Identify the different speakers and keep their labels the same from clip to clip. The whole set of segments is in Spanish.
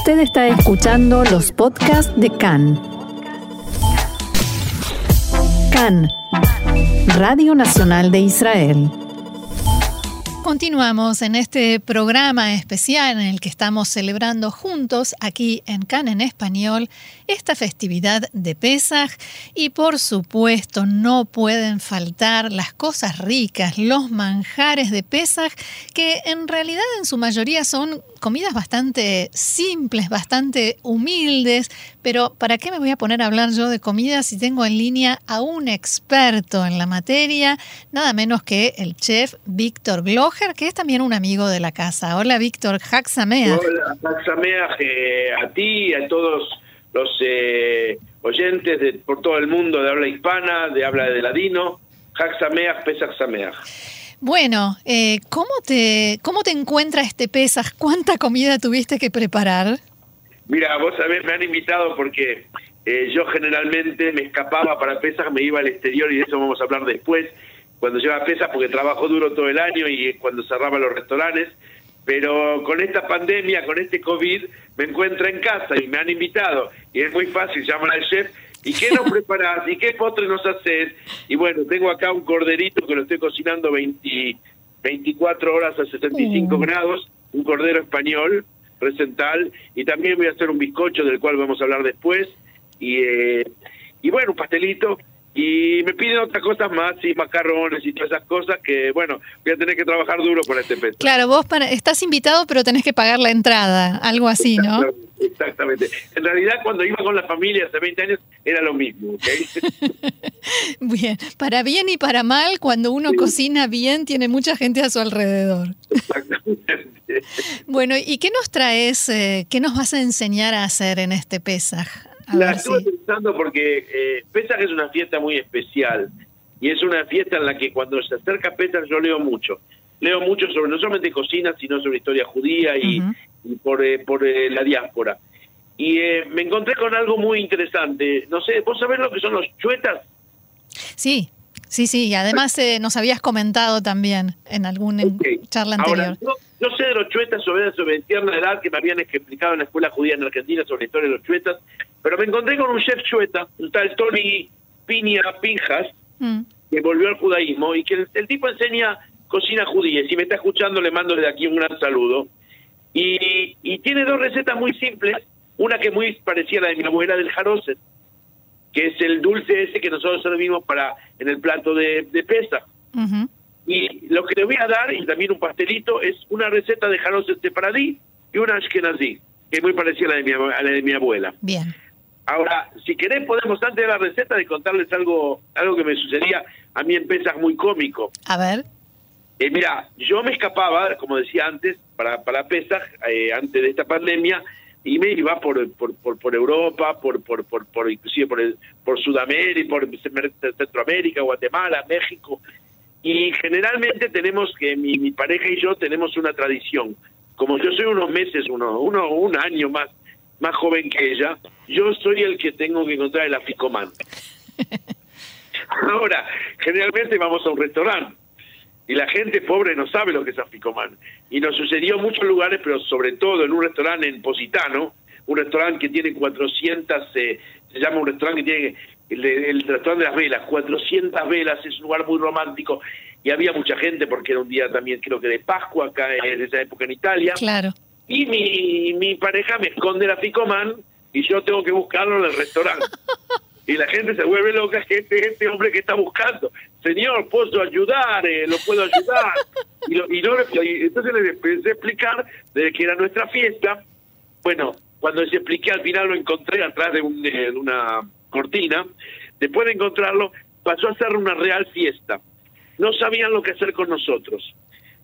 Speaker 1: Usted está escuchando los podcasts de CAN. CAN, Radio Nacional de Israel.
Speaker 2: Continuamos en este programa especial en el que estamos celebrando juntos aquí en CAN en español esta festividad de Pesaj y por supuesto no pueden faltar las cosas ricas, los manjares de Pesaj que en realidad en su mayoría son comidas bastante simples, bastante humildes, pero ¿para qué me voy a poner a hablar yo de comida si tengo en línea a un experto en la materia, nada menos que el chef Víctor Gloger, que es también un amigo de la casa. Hola Víctor, Haxamea.
Speaker 3: Hola, Haxamea eh, a ti a todos los eh, oyentes de, por todo el mundo de habla hispana, de habla de ladino. Haxamea, Pesaxamea.
Speaker 2: Bueno, eh, ¿cómo, te, ¿cómo te encuentra este Pesaj? ¿Cuánta comida tuviste que preparar?
Speaker 3: Mira, vos sabés, me han invitado porque eh, yo generalmente me escapaba para Pesaj, me iba al exterior y de eso vamos a hablar después, cuando lleva Pesaj porque trabajo duro todo el año y cuando cerraba los restaurantes, pero con esta pandemia, con este COVID, me encuentro en casa y me han invitado y es muy fácil, llaman al chef ¿Y qué nos preparás? ¿Y qué postre nos haces? Y bueno, tengo acá un corderito que lo estoy cocinando 20, 24 horas a 75 mm. grados, un cordero español, presental, y también voy a hacer un bizcocho del cual vamos a hablar después, y, eh, y bueno, un pastelito, y me piden otras cosas más, y macarrones y todas esas cosas que, bueno, voy a tener que trabajar duro por este peso.
Speaker 2: Claro, vos para, estás invitado, pero tenés que pagar la entrada, algo así, ¿no?
Speaker 3: Exactamente. En realidad, cuando iba con la familia hace 20 años, era lo mismo.
Speaker 2: bien, para bien y para mal, cuando uno cocina bien, tiene mucha gente a su alrededor. Exactamente. bueno, ¿y qué nos traes, eh, qué nos vas a enseñar a hacer en este Pesaj?
Speaker 3: la estuve pensando porque eh, Pesach es una fiesta muy especial y es una fiesta en la que cuando se acerca Pesach yo leo mucho. Leo mucho sobre no solamente cocina, sino sobre historia judía y, por, eh, por eh, la diáspora. Y eh, me encontré con algo muy interesante. No sé, ¿vos sabés lo que son los chuetas?
Speaker 2: Sí, sí, sí. Y además nos habías comentado también en alguna charla anterior.
Speaker 3: yo, sé de los chuetas sobre, sobre tierna edad que me habían explicado en la escuela judía en Argentina sobre la historia de los chuetas, pero me encontré con un chef chueta, un tal Tony Piña Pinjas, mm. que volvió al judaísmo y que el, tipo enseña cocina judía. Si me está escuchando, le mando desde aquí un gran saludo. Y, y tiene dos recetas muy simples. Una que es muy parecida a la de mi abuela del jaroset, que es el dulce ese que nosotros servimos para en el plato de, de pesa. Y lo que le voy a dar, y también un pastelito, es una receta de jaroset de paradí y una ashkenazí, que es muy parecida a la de mi, a la de mi abuela.
Speaker 2: Bien.
Speaker 3: Ahora, si querés, podemos antes de la receta de contarles algo algo que me sucedía a mí en Pesas muy cómico.
Speaker 2: A ver.
Speaker 3: Eh, mira, yo me escapaba, como decía antes, para, para Pesas, eh, antes de esta pandemia, y me iba por por, por, Europa, por, por, por, por inclusive por, el, por Sudamérica, por Centroamérica, Guatemala, México. Y generalmente tenemos que, mi, mi pareja y yo tenemos una tradición. Como yo soy unos meses, uno, uno un año más más joven que ella, yo soy el que tengo que encontrar el aficomán. Ahora, generalmente vamos a un restaurante y la gente pobre no sabe lo que es aficomán. Y nos sucedió en muchos lugares, pero sobre todo en un restaurante en Positano, un restaurante que tiene 400, eh, se llama un restaurante que tiene el, el, restaurante de las velas, 400 velas, es un lugar muy romántico y había mucha gente porque era un día también creo que de Pascua acá en esa época en Italia.
Speaker 2: Claro
Speaker 3: y mi, mi pareja me esconde la Ficomán y yo tengo que buscarlo en el restaurante. y la gente se vuelve loca, que este, este hombre que está buscando, señor, ¿puedo ayudar? Eh, ¿Lo puedo ayudar? Y, y, no, entonces le empecé a explicar de que era nuestra fiesta. Bueno, cuando les expliqué, al final lo encontré atrás de, un, de una cortina. Después de encontrarlo, pasó a ser una real fiesta. No sabían lo que hacer con nosotros.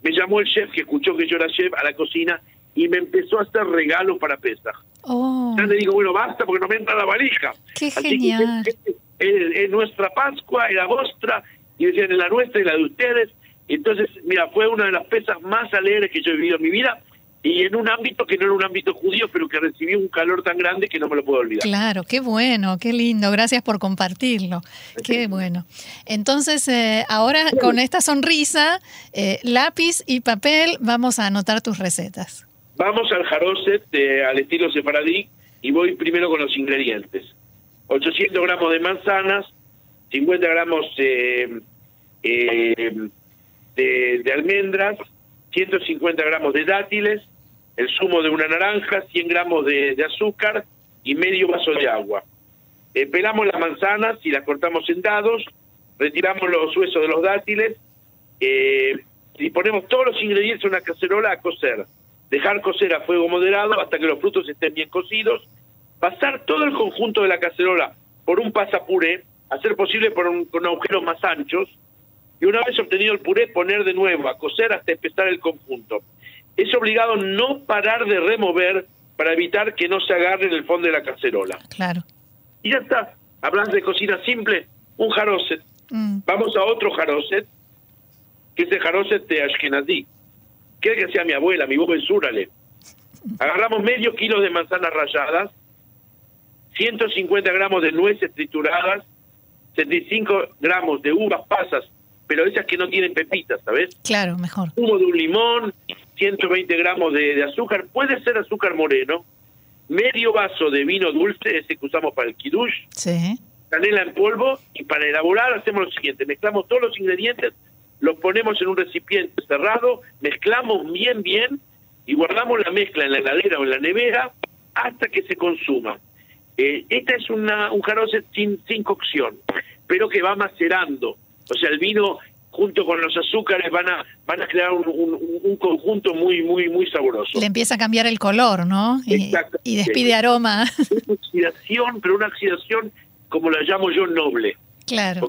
Speaker 3: Me llamó el chef, que escuchó que yo era chef, a la cocina y me empezó a hacer regalos para Pesach.
Speaker 2: Oh.
Speaker 3: Ya le digo, bueno, basta porque no me entra la valija.
Speaker 2: Qué genial.
Speaker 3: es, nuestra Pascua, y la vuestra, y decían, la nuestra y la de ustedes. Entonces, mira, fue una de las pesas más alegres que yo he vivido en mi vida y en un ámbito que no era un ámbito judío, pero que recibió un calor tan grande que no me lo puedo olvidar.
Speaker 2: Claro, qué bueno, qué lindo, gracias por compartirlo, qué bueno. Entonces, eh, ahora con esta sonrisa, eh, lápiz y papel, vamos a anotar tus recetas.
Speaker 3: Vamos al jaroset al estilo sefaradí y voy primero con los ingredientes. 800 gramos de manzanas, 50 gramos eh, eh, de, almendras, 150 gramos de dátiles, el zumo de una naranja, 100 gramos de, azúcar y medio vaso de agua. Eh, pelamos las manzanas y las cortamos en dados, retiramos los huesos de los dátiles y ponemos todos los ingredientes en una cacerola a cocer. Dejar cocer a fuego moderado hasta que los frutos estén bien cocidos. Pasar todo el conjunto de la cacerola por un pasapuré, hacer posible por un, con agujeros más anchos. Y una vez obtenido el puré, poner de nuevo a cocer hasta empezar el conjunto. Es obligado no parar de remover para evitar que no se agarre en el fondo de la cacerola.
Speaker 2: Claro.
Speaker 3: Y ya está. Hablando de cocina simple, un jaroset. Mm. Vamos a otro jaroset que es el jaroset de Ashkenazí. ¿Qué que sea mi abuela, mi en Súrale? Agarramos medio kilo de manzanas ralladas, 150 gramos de nueces trituradas, 75 gramos de uvas pasas, pero esas que no tienen pepitas, ¿sabes?
Speaker 2: Claro, mejor.
Speaker 3: Humo de un limón, 120 gramos de, azúcar, puede ser azúcar moreno, medio vaso de vino dulce, ese que usamos para el kiddush,
Speaker 2: sí.
Speaker 3: canela en polvo, y para elaborar hacemos lo siguiente, mezclamos todos los ingredientes lo ponemos en un recipiente cerrado, mezclamos bien, bien y guardamos la mezcla en la heladera o en la nevera hasta que se consuma. Eh, esta es una, un jaroset sin, sin cocción, pero que va macerando. O sea, el vino junto con los azúcares van a van a crear un, conjunto muy muy muy sabroso.
Speaker 2: Le empieza a cambiar el color, ¿no? Y, y despide aroma.
Speaker 3: Es oxidación, pero una oxidación como la llamo yo noble.
Speaker 2: Claro.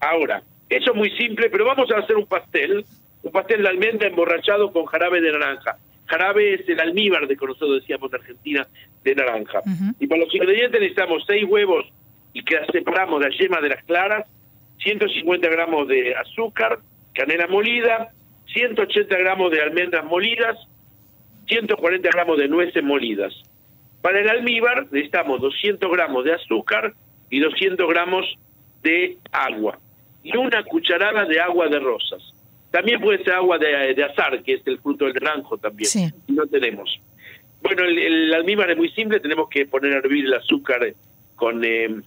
Speaker 3: Ahora, eso es muy simple, pero vamos a hacer un pastel, un pastel de almendra emborrachado con jarabe de naranja. Jarabe es el almíbar de que nosotros decíamos en Argentina de naranja. Y para los ingredientes necesitamos seis huevos y que separamos la yema de las claras, 150 gramos de azúcar, canela molida, 180 gramos de almendras molidas, 140 gramos de nueces molidas. Para el almíbar necesitamos 200 gramos de azúcar y 200 gramos de agua y una cucharada de agua de rosas. También puede ser agua de, azar, que es el fruto del naranjo también.
Speaker 2: Sí.
Speaker 3: No tenemos. Bueno, el, almíbar es muy simple, tenemos que poner a hervir el azúcar con, eh,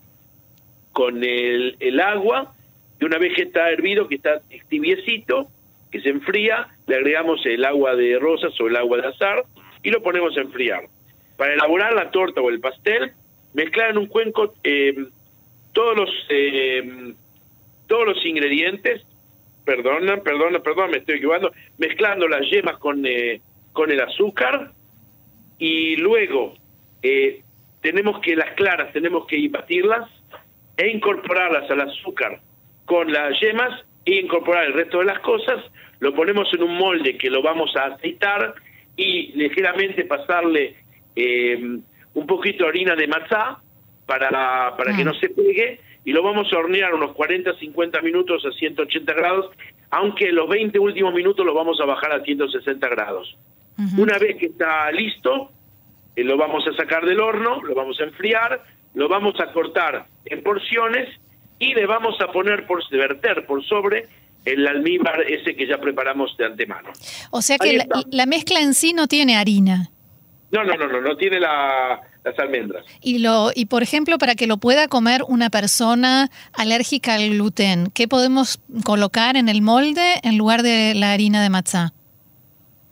Speaker 3: con el, el, agua, y una vez que está hervido, que está tibiecito, que se enfría, le agregamos el agua de rosas o el agua de azar y lo ponemos a enfriar. Para elaborar la torta o el pastel, mezclar en un cuenco eh, todos los... Eh, todos los ingredientes, perdona, perdona, perdona, me estoy equivocando, mezclando las yemas con, eh, con el azúcar y luego eh, tenemos que las claras, tenemos que batirlas e incorporarlas al azúcar con las yemas e incorporar el resto de las cosas, lo ponemos en un molde que lo vamos a aceitar y ligeramente pasarle eh, un poquito de harina de mazá para, para que ah. no se pegue y lo vamos a hornear unos 40, 50 minutos a 180 grados, aunque los 20 últimos minutos los vamos a bajar a 160 grados. Una vez que está listo, eh, lo vamos a sacar del horno, lo vamos a enfriar, lo vamos a cortar en porciones y le vamos a poner por verter por sobre el almíbar ese que ya preparamos de antemano.
Speaker 2: O sea que la, mezcla en sí no tiene harina.
Speaker 3: No, no, no, no, no tiene la, las almendras.
Speaker 2: Y, lo, y por ejemplo, para que lo pueda comer una persona alérgica al gluten, ¿qué podemos colocar en el molde en lugar de la harina de matzá?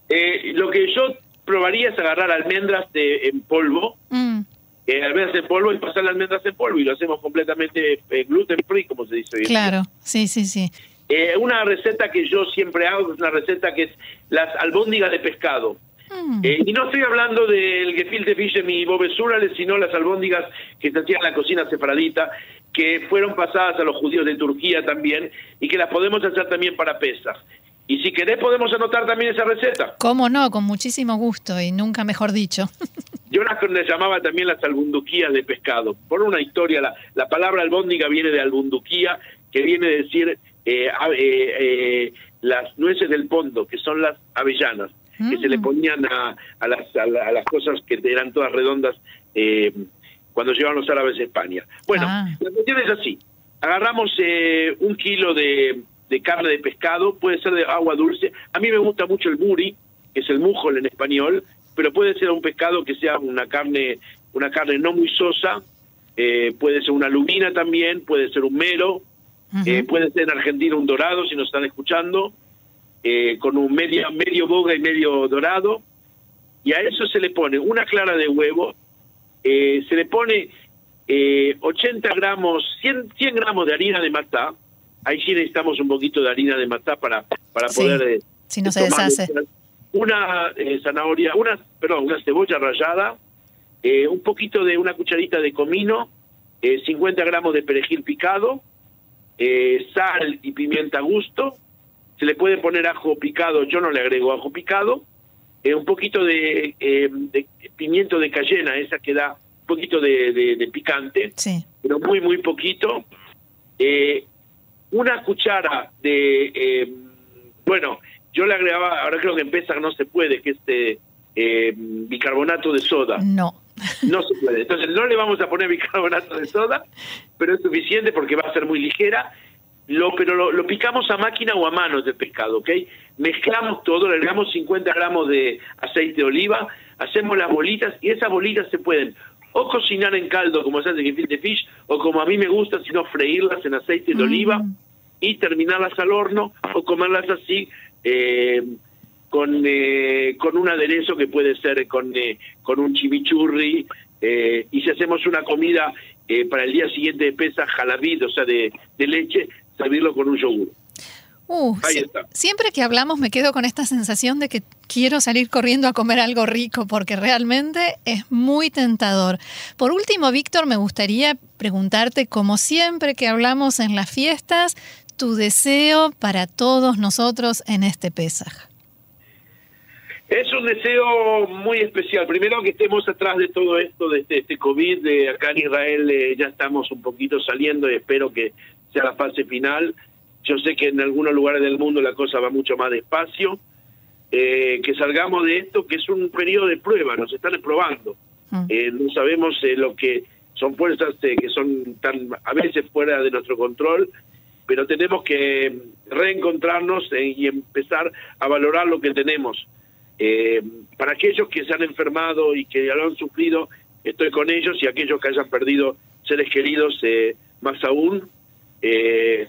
Speaker 3: Eh, lo que yo probaría es agarrar almendras de, en polvo, mm. eh, almendras en polvo y pasar las almendras en polvo y lo hacemos completamente eh, gluten free, como se dice hoy
Speaker 2: Claro, sí, sí, sí.
Speaker 3: Eh, una receta que yo siempre hago es una receta que es las albóndigas de pescado. Mm. Eh, y no estoy hablando del gefilte fish y bobesurales, sino las albóndigas que se hacían en la cocina separadita, que fueron pasadas a los judíos de Turquía también, y que las podemos hacer también para pesas. Y si querés podemos anotar también esa receta.
Speaker 2: ¿Cómo no? Con muchísimo gusto y nunca mejor dicho.
Speaker 3: Yo las llamaba también las albunduquías de pescado. Por una historia, la, la palabra albóndiga viene de albunduquía, que viene a decir eh, eh, las nueces del pondo, que son las avellanas que se le mm. ponían a, a, las, a, las cosas que eran todas redondas eh, cuando llegaban los árabes a España. Bueno, ah. la cuestión es así. Agarramos eh, un kilo de, de, carne de pescado, puede ser de agua dulce. A mí me gusta mucho el muri, que es el mujol en español, pero puede ser un pescado que sea una carne, una carne no muy sosa, eh, puede ser una lubina también, puede ser un mero, eh, puede ser en Argentina un dorado, si nos están escuchando, eh, con un medio, medio boga y medio dorado, y a eso se le pone una clara de huevo, se le pone 80 gramos, 100, 100 gramos de harina de matá, ahí sí necesitamos un poquito de harina de matá para, para poder...
Speaker 2: si no se deshace.
Speaker 3: Una zanahoria, una, perdón, una cebolla rallada, eh, un poquito de una cucharita de comino, eh, 50 gramos de perejil picado, eh, sal y pimienta a gusto, se le puede poner ajo picado, yo no le agrego ajo picado, eh, un poquito de, de, pimiento de cayena, esa que da un poquito de, picante, pero muy, muy poquito. una cuchara de, bueno, yo le agregaba, ahora creo que en Pesach no se puede, que este bicarbonato de soda.
Speaker 2: No.
Speaker 3: No se puede. Entonces no le vamos a poner bicarbonato de soda, pero es suficiente porque va a ser muy ligera. Lo, pero lo, picamos a máquina o a mano del pescado, ¿ok? Mezclamos todo, le agregamos 50 gramos de aceite de oliva, hacemos las bolitas y esas bolitas se pueden o cocinar en caldo como se hace en de fish o como a mí me gusta, sino freírlas en aceite de oliva mm. y terminarlas al horno o comerlas así eh, con, eh, con un aderezo que puede ser con, eh, con un chimichurri, eh, y si hacemos una comida para el día siguiente de pesa jalabid, o sea, de, leche, servirlo con un yogur.
Speaker 2: Uh, siempre que hablamos me quedo con esta sensación de que quiero salir corriendo a comer algo rico porque realmente es muy tentador. Por último, Víctor, me gustaría preguntarte, como siempre que hablamos en las fiestas, tu deseo para todos nosotros en este Pesaj.
Speaker 3: Es un deseo muy especial. Primero que estemos atrás de todo esto, de este, este COVID. De acá en Israel eh, ya estamos un poquito saliendo y espero que sea la fase final. Yo sé que en algunos lugares del mundo la cosa va mucho más despacio. Eh, que salgamos de esto, que es un periodo de prueba, nos están probando. Mm. Eh, no sabemos lo que son fuerzas que son tan a veces fuera de nuestro control, pero tenemos que reencontrarnos y empezar a valorar lo que tenemos eh, para aquellos que se han enfermado y que ya lo han sufrido, estoy con ellos y aquellos que hayan perdido seres queridos, eh, más aún, eh,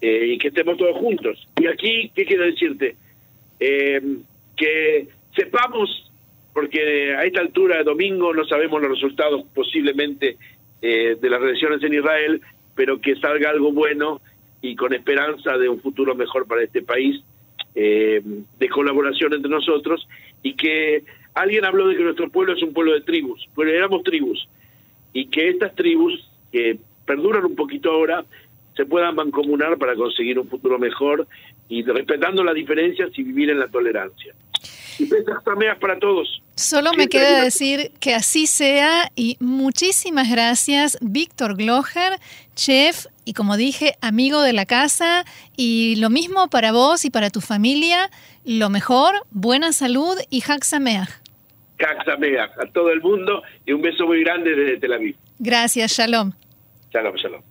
Speaker 3: y que estemos todos juntos. Y aquí, ¿qué quiero decirte? que sepamos, porque a esta altura de domingo no sabemos los resultados posiblemente de las elecciones en Israel, pero que salga algo bueno y con esperanza de un futuro mejor para este país eh, de colaboración entre nosotros y que alguien habló de que nuestro pueblo es un pueblo de tribus, pues éramos tribus y que estas tribus que perduran un poquito ahora se puedan mancomunar para conseguir un futuro mejor y respetando las diferencias y vivir en la tolerancia. Y pesas para todos.
Speaker 2: Solo me queda decir que así sea y muchísimas gracias, Víctor Gloger, chef y como dije, amigo de la casa y lo mismo para vos y para tu familia, lo mejor, buena salud y Haxameach.
Speaker 3: Haxameach a todo el mundo y un beso muy grande desde Tel Aviv.
Speaker 2: Gracias, Shalom.
Speaker 3: Shalom, shalom.